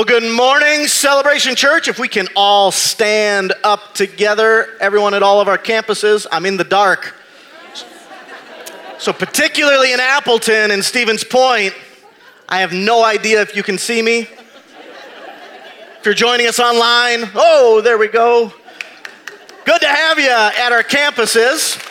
Well, good morning, Celebration Church. If we can all stand up together, everyone at all of our campuses, I'm in the dark. So, particularly in Appleton and Stevens Point, I have no idea if you can see me. If you're joining us online, oh, there we go. Good to have you at our campuses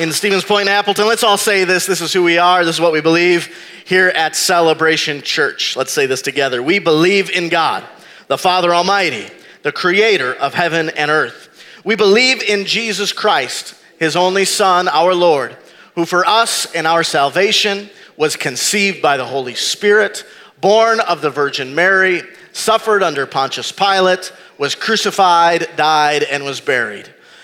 in Stevens Point Appleton. Let's all say this. This is who we are. This is what we believe here at Celebration Church. Let's say this together. We believe in God, the Father Almighty, the creator of heaven and earth. We believe in Jesus Christ, his only Son, our Lord, who for us and our salvation was conceived by the Holy Spirit, born of the Virgin Mary, suffered under Pontius Pilate, was crucified, died, and was buried.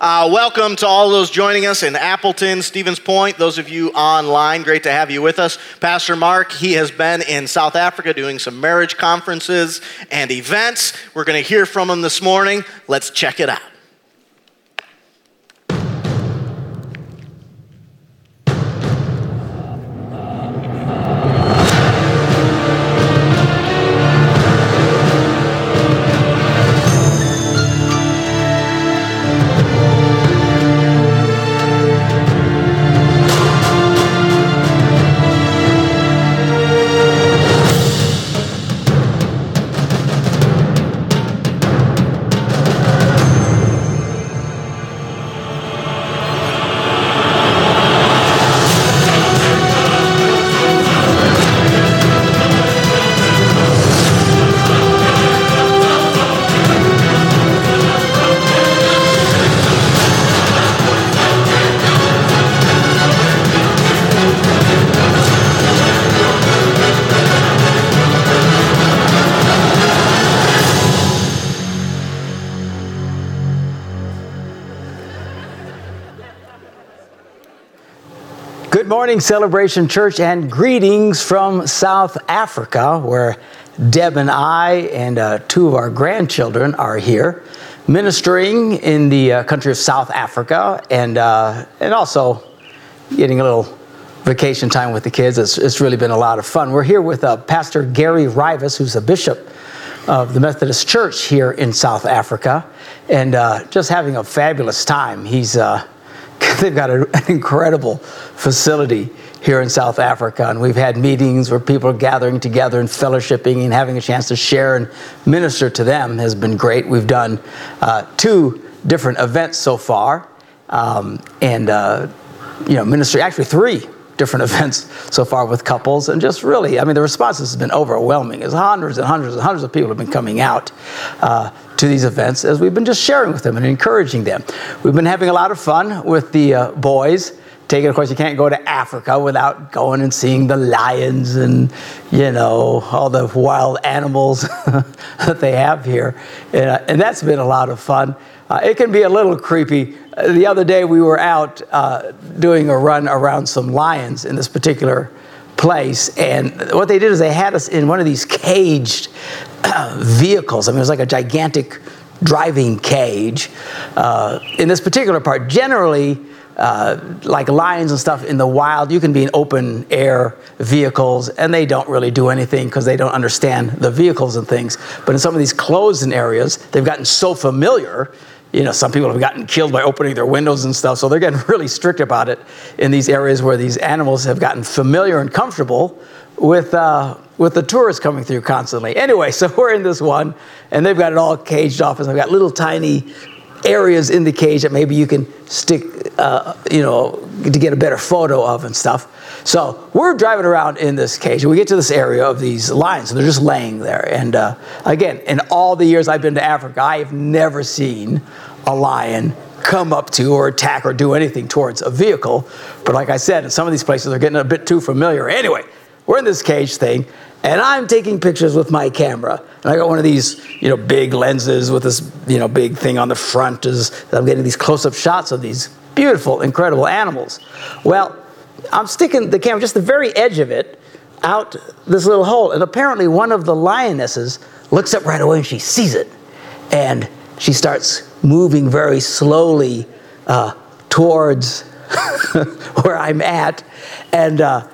Uh, welcome to all those joining us in Appleton, Stevens Point, those of you online. Great to have you with us. Pastor Mark, he has been in South Africa doing some marriage conferences and events. We're going to hear from him this morning. Let's check it out. Morning, Celebration Church, and greetings from South Africa, where Deb and I and uh, two of our grandchildren are here ministering in the uh, country of South Africa and, uh, and also getting a little vacation time with the kids. It's, it's really been a lot of fun. We're here with uh, Pastor Gary Rivas, who's a bishop of the Methodist Church here in South Africa, and uh, just having a fabulous time. He's uh, they've got an incredible facility here in South Africa, and we've had meetings where people are gathering together and fellowshipping and having a chance to share and minister to them has been great. We've done uh, two different events so far, um, and uh, you know, ministry actually three different events so far with couples, and just really, I mean, the response has been overwhelming. As hundreds and hundreds and hundreds of people have been coming out uh, to these events as we've been just sharing with them and encouraging them. We've been having a lot of fun with the uh, boys. Taking, of course, you can't go to Africa without going and seeing the lions and, you know, all the wild animals that they have here. And, uh, and that's been a lot of fun. Uh, it can be a little creepy. Uh, the other day we were out uh, doing a run around some lions in this particular place, and what they did is they had us in one of these caged uh, vehicles. I mean, it was like a gigantic driving cage. Uh, in this particular part, generally, uh, like lions and stuff in the wild, you can be in open air vehicles and they don't really do anything because they don't understand the vehicles and things. But in some of these closed in areas, they've gotten so familiar you know, some people have gotten killed by opening their windows and stuff. So they're getting really strict about it in these areas where these animals have gotten familiar and comfortable with uh, with the tourists coming through constantly. Anyway, so we're in this one, and they've got it all caged off, and they've got little tiny areas in the cage that maybe you can stick, uh, you know, to get a better photo of and stuff. So we're driving around in this cage, and we get to this area of these lions, and they're just laying there. And uh, again, in all the years I've been to Africa, I have never seen a lion come up to or attack or do anything towards a vehicle. But like I said, in some of these places, they're getting a bit too familiar. Anyway, we're in this cage thing, and I'm taking pictures with my camera. And I got one of these, you know, big lenses with this, you know, big thing on the front. Is I'm getting these close-up shots of these beautiful, incredible animals. Well, I'm sticking the camera just the very edge of it out this little hole, and apparently one of the lionesses looks up right away and she sees it, and she starts moving very slowly uh, towards where I'm at, and uh,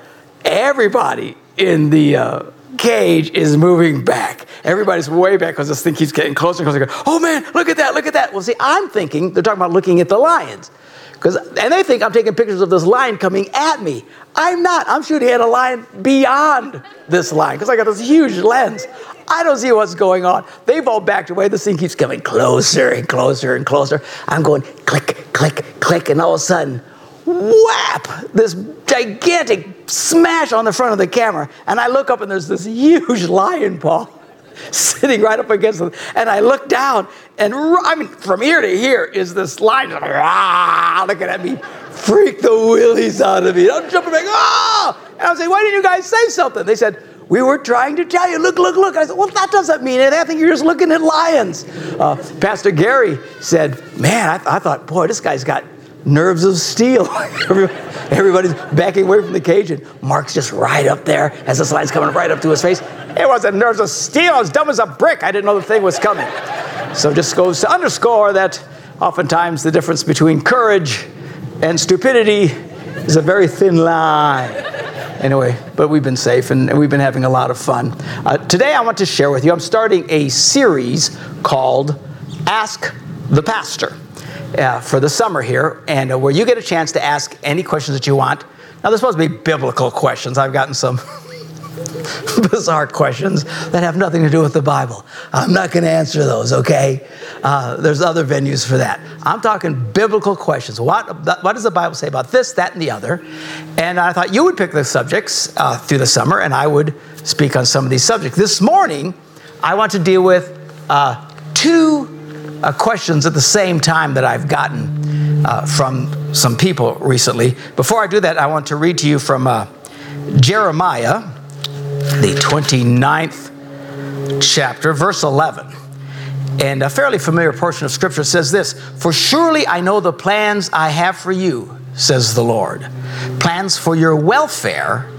everybody in the uh, cage is moving back. Everybody's way back because this thing keeps getting closer and closer. Oh man, look at that, look at that. Well, see, I'm thinking, they're talking about looking at the lions. Because, and they think I'm taking pictures of this lion coming at me. I'm not. I'm shooting at a lion beyond this line because I got this huge lens. I don't see what's going on. They've all backed away. This thing keeps coming closer and closer and closer. I'm going click, click, click, and all of a sudden, whap! This gigantic smash on the front of the camera. And I look up and there's this huge lion paw sitting right up against them. And I look down, and I mean, from ear to here is this lion ah, looking at me, freak the willies out of me. I'm jumping back, ah! And I was saying, why didn't you guys say something? They said, we were trying to tell you, look, look, look. I said, well, that doesn't mean anything. I think you're just looking at lions. Uh, Pastor Gary said, man, I, th- I thought, boy, this guy's got nerves of steel. Everybody's backing away from the cage, and Mark's just right up there as the slide's coming right up to his face. It wasn't nerves of steel, as dumb as a brick. I didn't know the thing was coming. So just goes to underscore that oftentimes the difference between courage and stupidity is a very thin line. Anyway, but we've been safe and we've been having a lot of fun. Uh, today I want to share with you, I'm starting a series called Ask the Pastor uh, for the summer here, and uh, where you get a chance to ask any questions that you want. Now, they're supposed to be biblical questions. I've gotten some bizarre questions that have nothing to do with the Bible. I'm not going to answer those, okay? Uh, there's other venues for that. I'm talking biblical questions. What, what does the Bible say about this, that, and the other? And I thought you would pick the subjects uh, through the summer, and I would speak on some of these subjects. This morning, I want to deal with uh, two uh, questions at the same time that I've gotten uh, from some people recently. Before I do that, I want to read to you from uh, Jeremiah, the 29th chapter, verse 11. And a fairly familiar portion of scripture says this For surely I know the plans I have for you, says the Lord plans for your welfare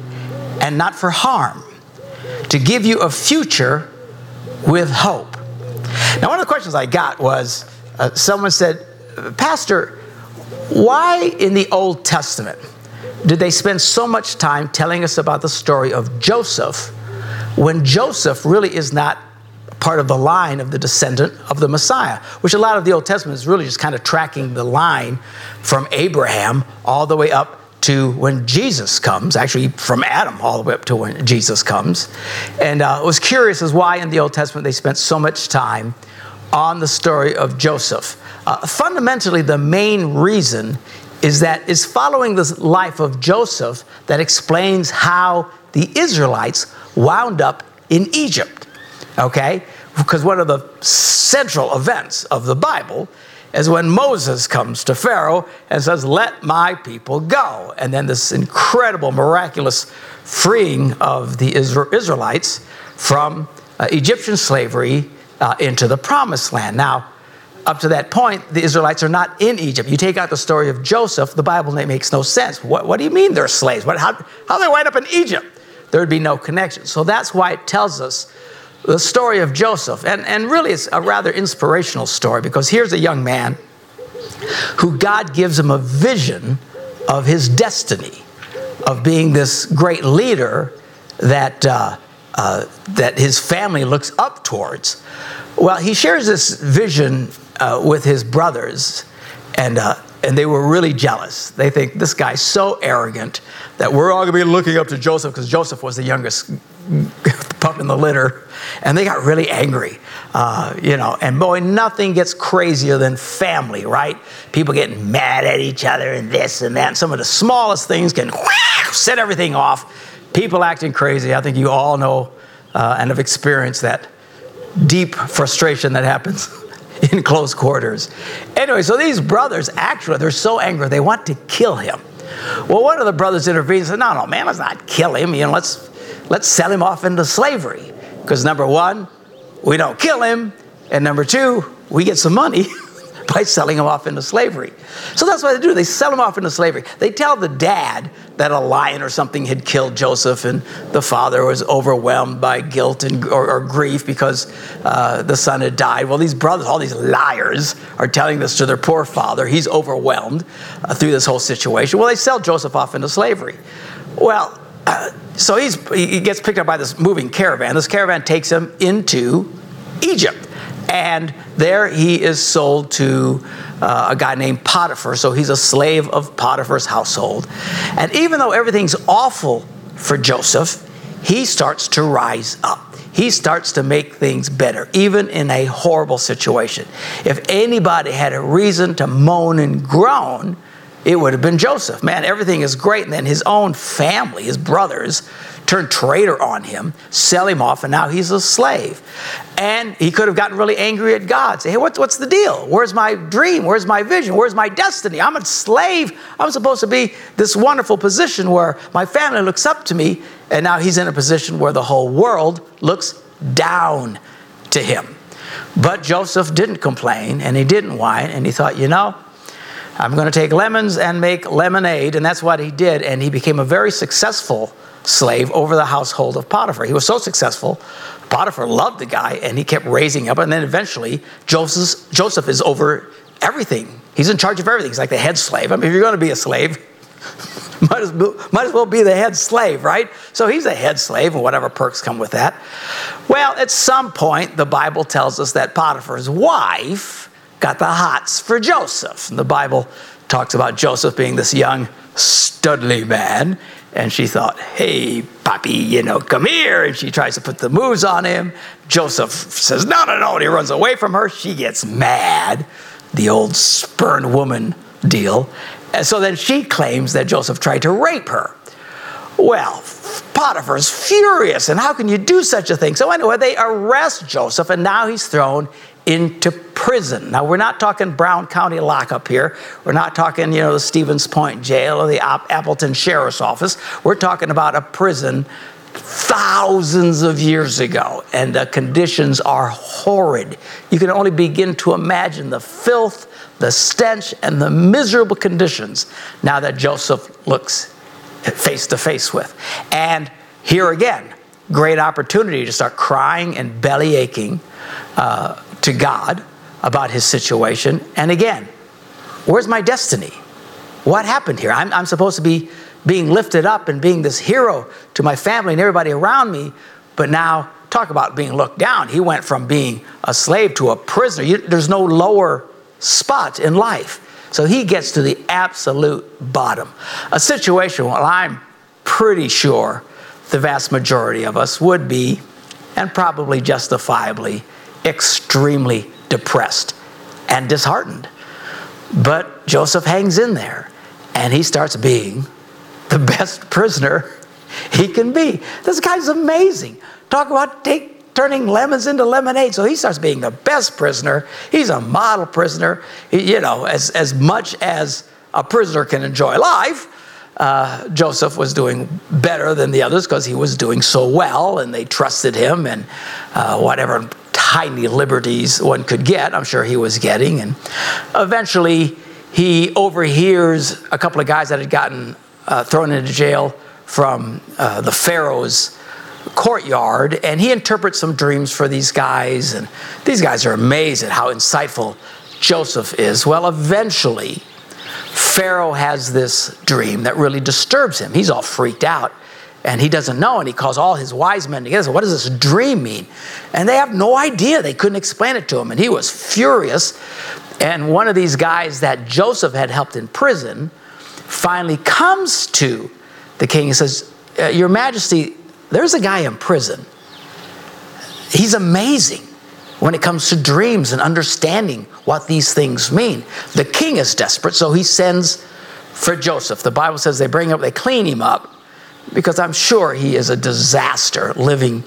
and not for harm, to give you a future with hope. Now, one of the questions I got was uh, someone said, Pastor, why in the Old Testament did they spend so much time telling us about the story of Joseph when Joseph really is not part of the line of the descendant of the Messiah, which a lot of the Old Testament is really just kind of tracking the line from Abraham all the way up to when Jesus comes, actually from Adam all the way up to when Jesus comes. And uh, I was curious as why in the Old Testament they spent so much time on the story of Joseph. Uh, fundamentally, the main reason is that is following the life of Joseph that explains how the Israelites wound up in Egypt. Okay? Because one of the central events of the Bible is when Moses comes to Pharaoh and says, Let my people go. And then this incredible, miraculous freeing of the Israelites from uh, Egyptian slavery uh, into the promised land. Now, up to that point, the Israelites are not in Egypt. You take out the story of Joseph, the Bible makes no sense. What, what do you mean they're slaves? What, how, how they wind up in Egypt? There would be no connection. So that's why it tells us the story of Joseph. And, and really, it's a rather inspirational story because here's a young man who God gives him a vision of his destiny, of being this great leader that, uh, uh, that his family looks up towards. Well, he shares this vision uh, with his brothers, and, uh, and they were really jealous. They think this guy's so arrogant that we're all going to be looking up to Joseph because Joseph was the youngest pup in the litter, and they got really angry. Uh, you know, and boy, nothing gets crazier than family, right? People getting mad at each other and this and that. Some of the smallest things can set everything off. People acting crazy. I think you all know uh, and have experienced that deep frustration that happens in close quarters. Anyway, so these brothers actually, they're so angry, they want to kill him. Well, one of the brothers intervenes and said, No, no, man, let's not kill him. You know, let's let's sell him off into slavery. Because number one, we don't kill him. And number two, we get some money by selling him off into slavery. So that's what they do. They sell him off into slavery. They tell the dad that a lion or something had killed Joseph, and the father was overwhelmed by guilt and, or, or grief because uh, the son had died. Well, these brothers, all these liars, are telling this to their poor father. He's overwhelmed uh, through this whole situation. Well, they sell Joseph off into slavery. Well, uh, so he's, he gets picked up by this moving caravan. This caravan takes him into Egypt. And there he is sold to uh, a guy named Potiphar. So he's a slave of Potiphar's household. And even though everything's awful for Joseph, he starts to rise up. He starts to make things better, even in a horrible situation. If anybody had a reason to moan and groan, it would have been Joseph. Man, everything is great. And then his own family, his brothers, turn traitor on him, sell him off, and now he's a slave. And he could have gotten really angry at God, say, hey, what's, what's the deal? Where's my dream? Where's my vision? Where's my destiny? I'm a slave. I'm supposed to be this wonderful position where my family looks up to me, and now he's in a position where the whole world looks down to him. But Joseph didn't complain, and he didn't whine, and he thought, you know, I'm going to take lemons and make lemonade. And that's what he did. And he became a very successful slave over the household of Potiphar. He was so successful, Potiphar loved the guy and he kept raising up. And then eventually, Joseph, Joseph is over everything. He's in charge of everything. He's like the head slave. I mean, if you're going to be a slave, might as, might as well be the head slave, right? So he's a head slave and whatever perks come with that. Well, at some point, the Bible tells us that Potiphar's wife got the hots for Joseph. And the Bible talks about Joseph being this young, studly man. And she thought, hey, Poppy, you know, come here. And she tries to put the moves on him. Joseph says, no, no, no. And he runs away from her. She gets mad. The old spurned woman deal. And so then she claims that Joseph tried to rape her. Well, Potiphar's furious, and how can you do such a thing? So, anyway, they arrest Joseph, and now he's thrown into prison. Now, we're not talking Brown County lockup here. We're not talking, you know, the Stevens Point jail or the Appleton Sheriff's Office. We're talking about a prison thousands of years ago, and the conditions are horrid. You can only begin to imagine the filth, the stench, and the miserable conditions now that Joseph looks face to face with. And here again, great opportunity to start crying and belly aching uh, to God about his situation. And again, where's my destiny? What happened here? I'm, I'm supposed to be being lifted up and being this hero to my family and everybody around me, but now talk about being looked down. He went from being a slave to a prisoner. You, there's no lower spot in life. So he gets to the absolute bottom. A situation where I'm pretty sure the vast majority of us would be, and probably justifiably, extremely depressed and disheartened. But Joseph hangs in there and he starts being the best prisoner he can be. This guy's amazing. Talk about take, turning lemons into lemonade. So he starts being the best prisoner. He's a model prisoner. You know, as, as much as a prisoner can enjoy life, uh, Joseph was doing better than the others because he was doing so well and they trusted him and uh, whatever tiny liberties one could get, I'm sure he was getting. And eventually, he overhears a couple of guys that had gotten uh, thrown into jail from uh, the Pharaoh's courtyard, and he interprets some dreams for these guys. And these guys are amazed at how insightful Joseph is. Well, eventually, Pharaoh has this dream that really disturbs him. He's all freaked out and he doesn't know and he calls all his wise men together what does this dream mean? And they have no idea. They couldn't explain it to him. And he was furious. And one of these guys that joseph had helped in prison finally comes to the king and says uh, your majesty there's a guy in prison. He's amazing when it comes to dreams and understanding what these things mean. The king is desperate so he sends for joseph. The bible says they bring up they clean him up because I'm sure he is a disaster living,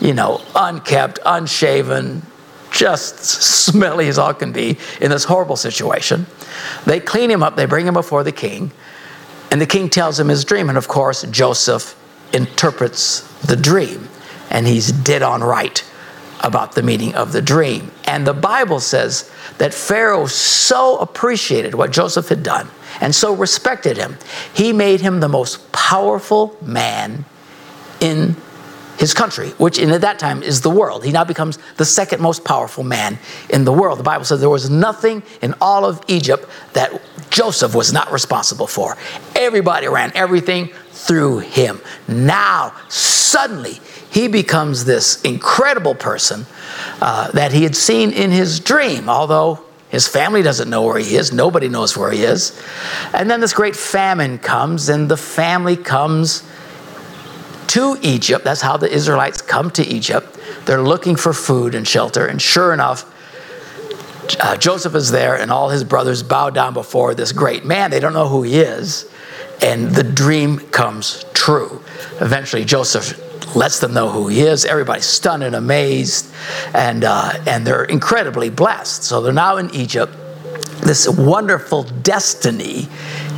you know, unkept, unshaven, just smelly as all can be in this horrible situation. They clean him up, they bring him before the king, and the king tells him his dream. And of course, Joseph interprets the dream. And he's dead on right about the meaning of the dream. And the Bible says that Pharaoh so appreciated what Joseph had done and so respected him, he made him the most powerful man in his country, which in at that time is the world. He now becomes the second most powerful man in the world. The Bible says there was nothing in all of Egypt that Joseph was not responsible for. Everybody ran everything through him. Now, suddenly, he becomes this incredible person uh, that he had seen in his dream, although his family doesn't know where he is. Nobody knows where he is. And then this great famine comes, and the family comes to Egypt. That's how the Israelites come to Egypt. They're looking for food and shelter. And sure enough, uh, Joseph is there, and all his brothers bow down before this great man. They don't know who he is. And the dream comes true. Eventually, Joseph lets them know who he is. Everybody's stunned and amazed, and, uh, and they're incredibly blessed. So they're now in Egypt. This wonderful destiny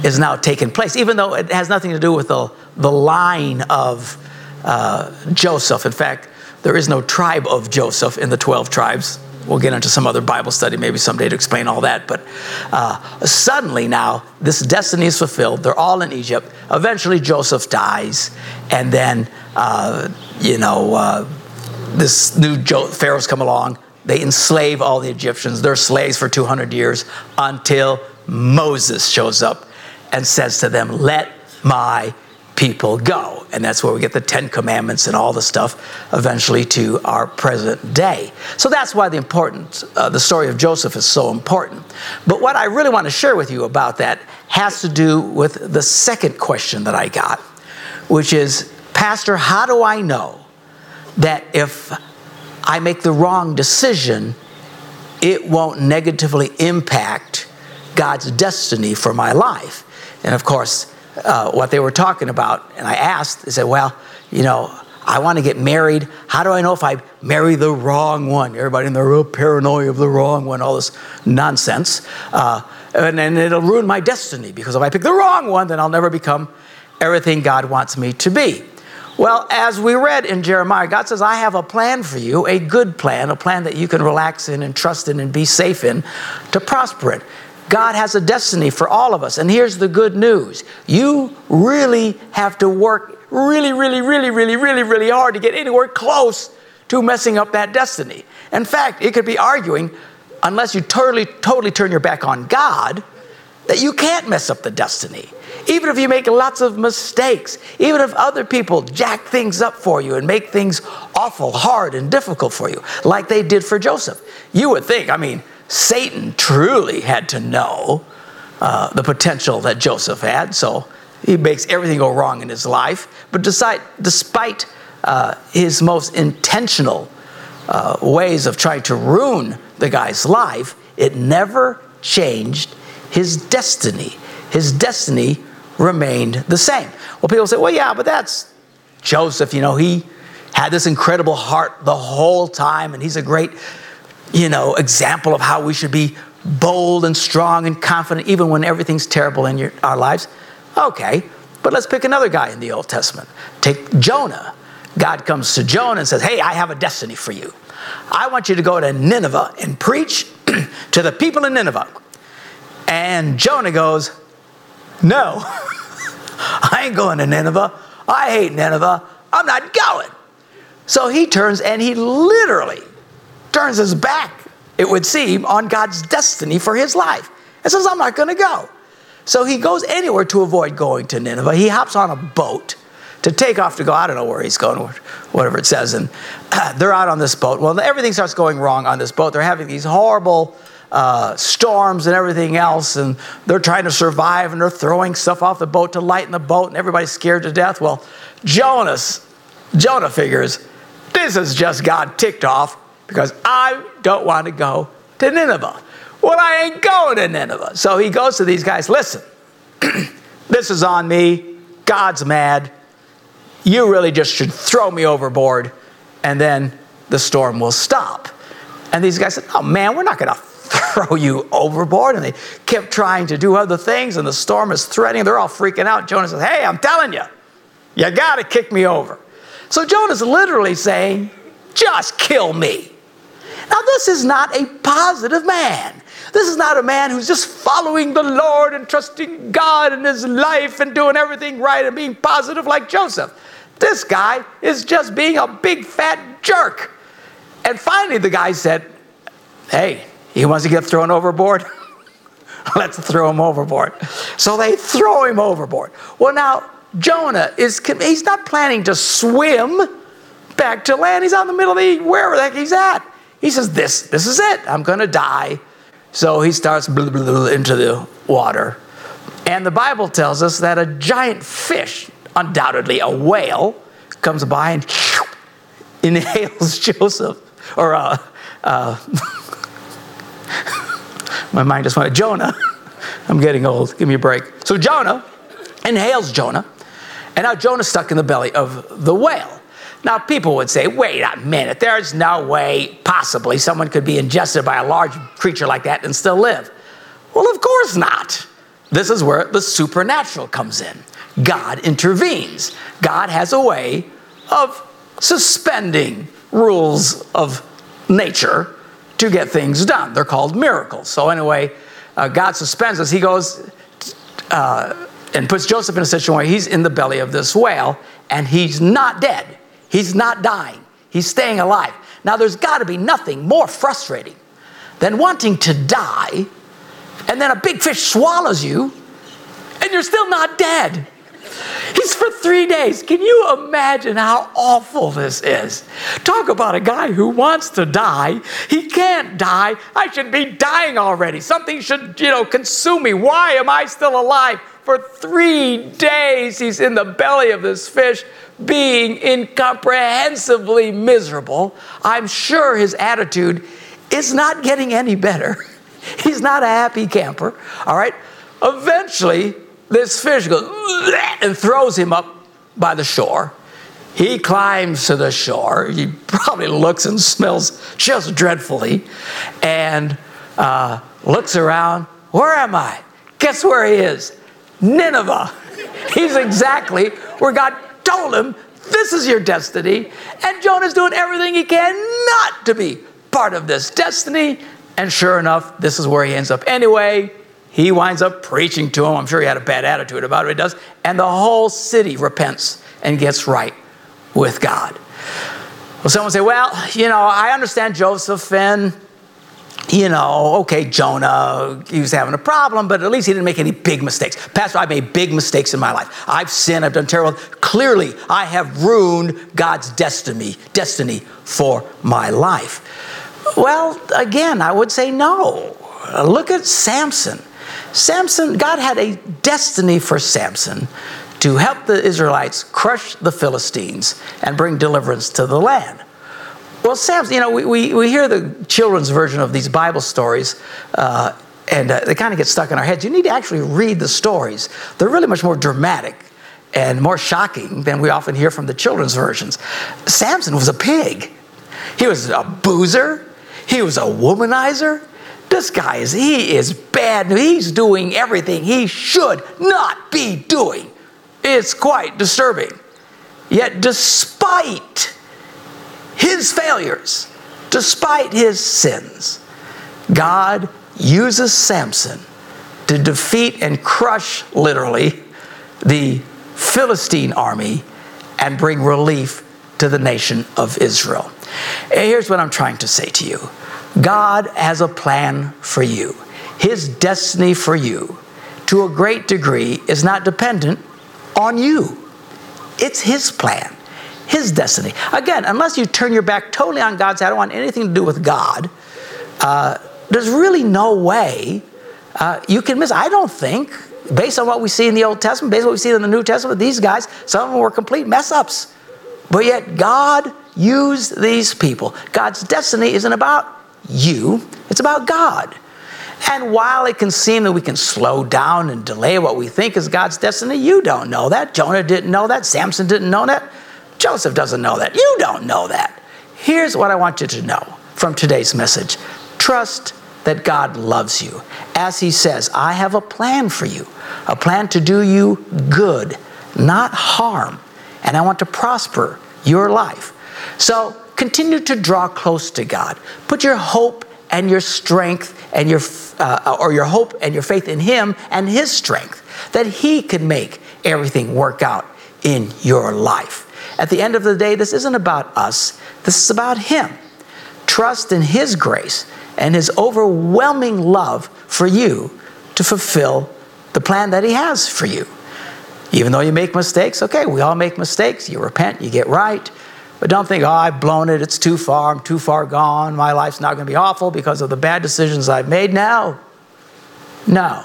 is now taking place, even though it has nothing to do with the, the line of uh, Joseph. In fact, there is no tribe of Joseph in the 12 tribes. We'll get into some other Bible study maybe someday to explain all that. But uh, suddenly now, this destiny is fulfilled. They're all in Egypt. Eventually, Joseph dies. And then, uh, you know, uh, this new jo- Pharaoh's come along. They enslave all the Egyptians. They're slaves for 200 years until Moses shows up and says to them, Let my people go. And that's where we get the Ten Commandments and all the stuff eventually to our present day. So that's why the important, uh, the story of Joseph is so important. But what I really want to share with you about that has to do with the second question that I got, which is, Pastor, how do I know that if I make the wrong decision, it won't negatively impact God's destiny for my life? And of course, uh, what they were talking about. And I asked, they said, well, you know, I want to get married. How do I know if I marry the wrong one? Everybody in the real paranoia of the wrong one, all this nonsense. Uh, and then it'll ruin my destiny because if I pick the wrong one, then I'll never become everything God wants me to be. Well, as we read in Jeremiah, God says, I have a plan for you, a good plan, a plan that you can relax in and trust in and be safe in to prosper it. God has a destiny for all of us. And here's the good news you really have to work really, really, really, really, really, really hard to get anywhere close to messing up that destiny. In fact, it could be arguing, unless you totally, totally turn your back on God, that you can't mess up the destiny. Even if you make lots of mistakes, even if other people jack things up for you and make things awful, hard, and difficult for you, like they did for Joseph, you would think, I mean, Satan truly had to know uh, the potential that Joseph had, so he makes everything go wrong in his life. But despite, despite uh, his most intentional uh, ways of trying to ruin the guy's life, it never changed his destiny. His destiny remained the same. Well, people say, well, yeah, but that's Joseph. You know, he had this incredible heart the whole time, and he's a great you know, example of how we should be bold and strong and confident even when everything's terrible in your, our lives. Okay, but let's pick another guy in the Old Testament. Take Jonah. God comes to Jonah and says, Hey, I have a destiny for you. I want you to go to Nineveh and preach to the people in Nineveh. And Jonah goes, No, I ain't going to Nineveh. I hate Nineveh. I'm not going. So he turns and he literally turns his back, it would seem, on God's destiny for his life and says, I'm not going to go. So he goes anywhere to avoid going to Nineveh. He hops on a boat to take off to go. I don't know where he's going, whatever it says. And they're out on this boat. Well, everything starts going wrong on this boat. They're having these horrible uh, storms and everything else, and they're trying to survive and they're throwing stuff off the boat to lighten the boat, and everybody's scared to death. Well, Jonas, Jonah figures this is just God ticked off because I don't want to go to Nineveh. Well, I ain't going to Nineveh. So he goes to these guys listen, this is on me. God's mad. You really just should throw me overboard, and then the storm will stop. And these guys said, Oh man, we're not going to throw you overboard. And they kept trying to do other things, and the storm is threatening. They're all freaking out. Jonah says, Hey, I'm telling you, you got to kick me over. So Jonah's literally saying, just kill me. Now, this is not a positive man. This is not a man who's just following the Lord and trusting God in his life and doing everything right and being positive like Joseph. This guy is just being a big fat jerk. And finally, the guy said, Hey, he wants to get thrown overboard? Let's throw him overboard. So they throw him overboard. Well, now, Jonah is, he's not planning to swim back to land. He's out in the middle of the, wherever the heck he's at. He says, This, this is it. I'm going to die. So he starts blah, blah, blah, into the water. And the Bible tells us that a giant fish, undoubtedly a whale, comes by and inhales Joseph, or uh, uh, my mind just went, Jonah. I'm getting old. Give me a break. So Jonah inhales Jonah, and now Jonah's stuck in the belly of the whale. Now, people would say, wait a minute, there's no way possibly someone could be ingested by a large creature like that and still live. Well, of course not. This is where the supernatural comes in. God intervenes. God has a way of suspending rules of nature to get things done. They're called miracles. So, anyway, uh, God suspends us. He goes uh, and puts Joseph in a situation where he's in the belly of this whale and he's not dead. He's not dying, he's staying alive. Now, there's got to be nothing more frustrating than wanting to die, and then a big fish swallows you, and you're still not dead. He's for three days. Can you imagine how awful this is? Talk about a guy who wants to die. He can't die. I should be dying already. Something should, you know, consume me. Why am I still alive? For three days, he's in the belly of this fish being incomprehensibly miserable. I'm sure his attitude is not getting any better. He's not a happy camper, all right? Eventually, this fish goes and throws him up by the shore. He climbs to the shore. He probably looks and smells just dreadfully and uh, looks around. Where am I? Guess where he is? Nineveh. He's exactly where God told him, This is your destiny. And Jonah's doing everything he can not to be part of this destiny. And sure enough, this is where he ends up anyway. He winds up preaching to him. I'm sure he had a bad attitude about it, he does. And the whole city repents and gets right with God. Well, someone say, well, you know, I understand Joseph and you know, okay, Jonah, he was having a problem, but at least he didn't make any big mistakes. Pastor, I've made big mistakes in my life. I've sinned, I've done terrible. Clearly, I have ruined God's destiny, destiny for my life. Well, again, I would say no. Look at Samson. Samson, God had a destiny for Samson to help the Israelites crush the Philistines and bring deliverance to the land. Well, Samson, you know, we, we, we hear the children's version of these Bible stories, uh, and uh, they kind of get stuck in our heads. You need to actually read the stories. They're really much more dramatic and more shocking than we often hear from the children's versions. Samson was a pig. He was a boozer. He was a womanizer. This guy is, he is bad. He's doing everything he should not be doing. It's quite disturbing. Yet, despite his failures, despite his sins, God uses Samson to defeat and crush, literally, the Philistine army and bring relief to the nation of Israel. Here's what I'm trying to say to you God has a plan for you. His destiny for you, to a great degree, is not dependent on you, it's His plan his destiny. Again, unless you turn your back totally on God, say, I don't want anything to do with God, uh, there's really no way uh, you can miss. I don't think, based on what we see in the Old Testament, based on what we see in the New Testament, these guys, some of them were complete mess ups. But yet, God used these people. God's destiny isn't about you, it's about God. And while it can seem that we can slow down and delay what we think is God's destiny, you don't know that. Jonah didn't know that. Samson didn't know that. Joseph doesn't know that. You don't know that. Here's what I want you to know from today's message trust that God loves you. As He says, I have a plan for you, a plan to do you good, not harm. And I want to prosper your life. So continue to draw close to God. Put your hope and your strength and your uh, or your hope and your faith in Him and His strength that He can make everything work out in your life. At the end of the day, this isn't about us. This is about Him. Trust in His grace and His overwhelming love for you to fulfill the plan that He has for you. Even though you make mistakes, okay, we all make mistakes. You repent, you get right. But don't think, oh, I've blown it, it's too far, I'm too far gone, my life's not going to be awful because of the bad decisions I've made. No. No.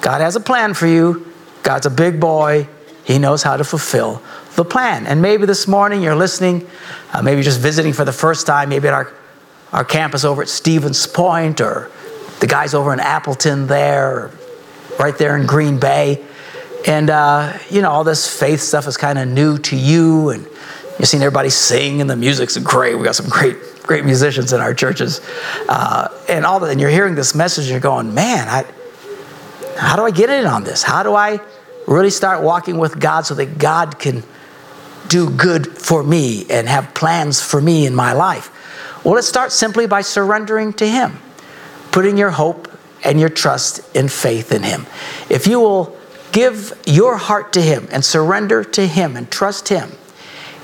God has a plan for you. God's a big boy. He knows how to fulfill the plan. And maybe this morning you're listening, uh, maybe just visiting for the first time, maybe at our, our campus over at Stevens Point or the guys over in Appleton there, right there in Green Bay. And, uh, you know, all this faith stuff is kind of new to you. And you've seen everybody sing, and the music's great. We got some great, great musicians in our churches. Uh, and all that. And you're hearing this message, and you're going, man, I, how do I get in on this? How do I really start walking with God so that God can do good for me and have plans for me in my life? Well, it starts simply by surrendering to Him, putting your hope and your trust and faith in Him. If you will give your heart to Him and surrender to Him and trust Him,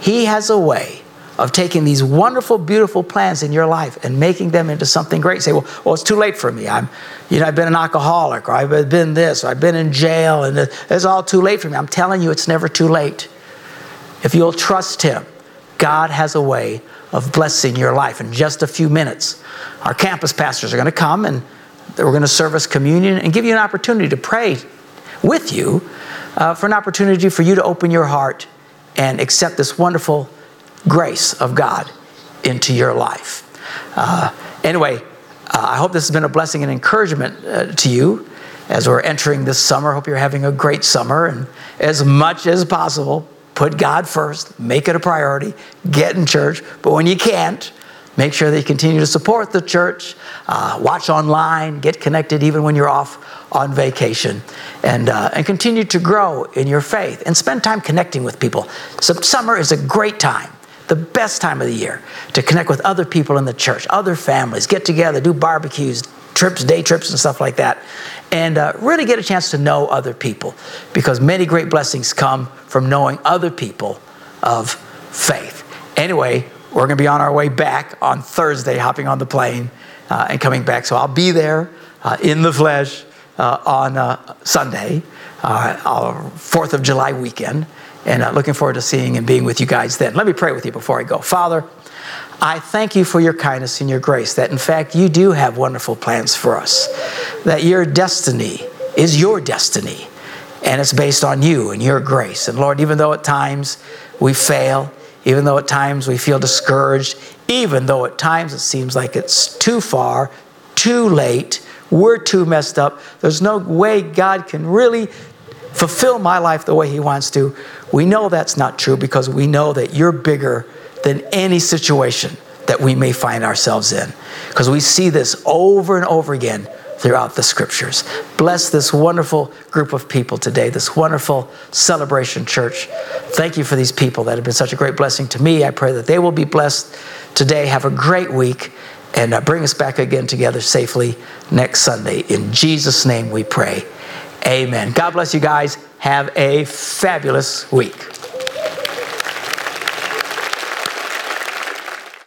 He has a way of taking these wonderful, beautiful plans in your life and making them into something great. Say, well, well, it's too late for me. I'm, you know, I've been an alcoholic, or I've been this, or I've been in jail, and it's all too late for me. I'm telling you, it's never too late. If you'll trust Him, God has a way of blessing your life. In just a few minutes, our campus pastors are going to come and we're going to service communion and give you an opportunity to pray with you uh, for an opportunity for you to open your heart and accept this wonderful grace of God into your life. Uh, anyway, uh, I hope this has been a blessing and encouragement uh, to you as we're entering this summer. Hope you're having a great summer and as much as possible, put God first, make it a priority, get in church. But when you can't, make sure that you continue to support the church, uh, watch online, get connected even when you're off on vacation, and, uh, and continue to grow in your faith and spend time connecting with people. So, summer is a great time the best time of the year to connect with other people in the church, other families, get together, do barbecues, trips, day trips, and stuff like that, and uh, really get a chance to know other people because many great blessings come from knowing other people of faith. Anyway, we're going to be on our way back on Thursday, hopping on the plane uh, and coming back. So I'll be there uh, in the flesh uh, on uh, Sunday, uh, 4th of July weekend and looking forward to seeing and being with you guys then. Let me pray with you before I go. Father, I thank you for your kindness and your grace, that in fact you do have wonderful plans for us, that your destiny is your destiny, and it's based on you and your grace. And Lord, even though at times we fail, even though at times we feel discouraged, even though at times it seems like it's too far, too late, we're too messed up, there's no way God can really fulfill my life the way He wants to. We know that's not true because we know that you're bigger than any situation that we may find ourselves in. Because we see this over and over again throughout the scriptures. Bless this wonderful group of people today, this wonderful celebration church. Thank you for these people that have been such a great blessing to me. I pray that they will be blessed today. Have a great week and uh, bring us back again together safely next Sunday. In Jesus' name we pray. Amen. God bless you guys. Have a fabulous week.